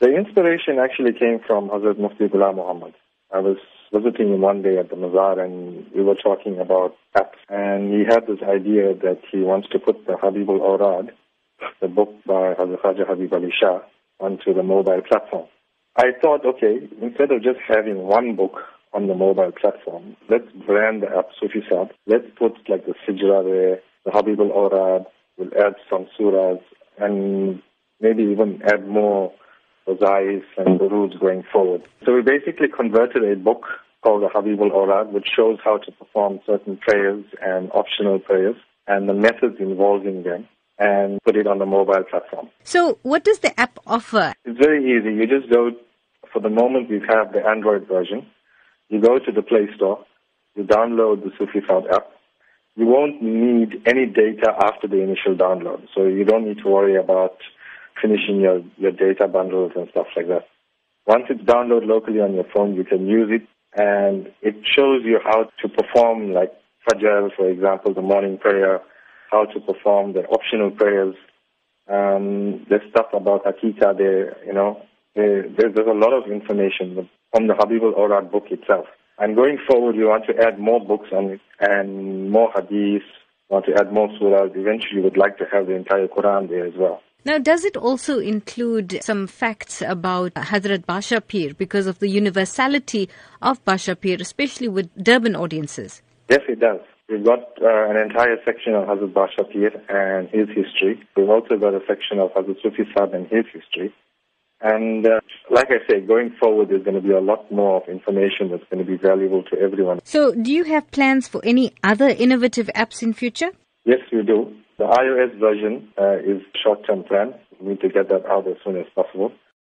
The inspiration actually came from Hazrat Mufti Ghulam Muhammad. I was visiting him one day at the Mazar and we were talking about apps. And he had this idea that he wants to put the Habibul Awrad, the book by Hazrat Khaja Habib Ali Shah, onto the mobile platform. I thought, okay, instead of just having one book on the mobile platform, let's brand the app Soofie. Let's put like the Sijra there, the Habibul Awrad, we'll add some surahs and maybe even add more Ozais and the rules going forward. So we basically converted a book called the Habibul Awrad, which shows how to perform certain prayers and optional prayers and the methods involving them and put it on the mobile platform. So what does the app offer? It's very easy. You just go, for the moment we have the Android version. You go to the Play Store, you download the Soofie app. You won't need any data after the initial download, so you don't need to worry about finishing your, your data bundles and stuff like that. Once it's downloaded locally on your phone, you can use it and it shows you how to perform like Fajr, for example, the morning prayer, how to perform the optional prayers. Um, there's stuff about Aqeedah there, you know. There, there's, a lot of information from the Habibul Awrad book itself. And going forward, we want to add more books on it and more hadiths, want to add more surahs. Eventually, we would like to have the entire Quran there as well. Now, does it also include some facts about Hazrat Badsha Peer because of the universality of Badsha Peer, especially with Durban audiences? Yes, it does. We've got uh, an entire section on Hazrat Badsha Peer and his history. We've also got a section of Hazrat Soofie Saheb and his history. And uh, like I said, going forward, there's going to be a lot more of information that's going to be valuable to everyone. So, do you have plans for any other innovative apps in future? Yes, we do. The iOS version uh, is short-term plan. We need to get that out as soon as possible.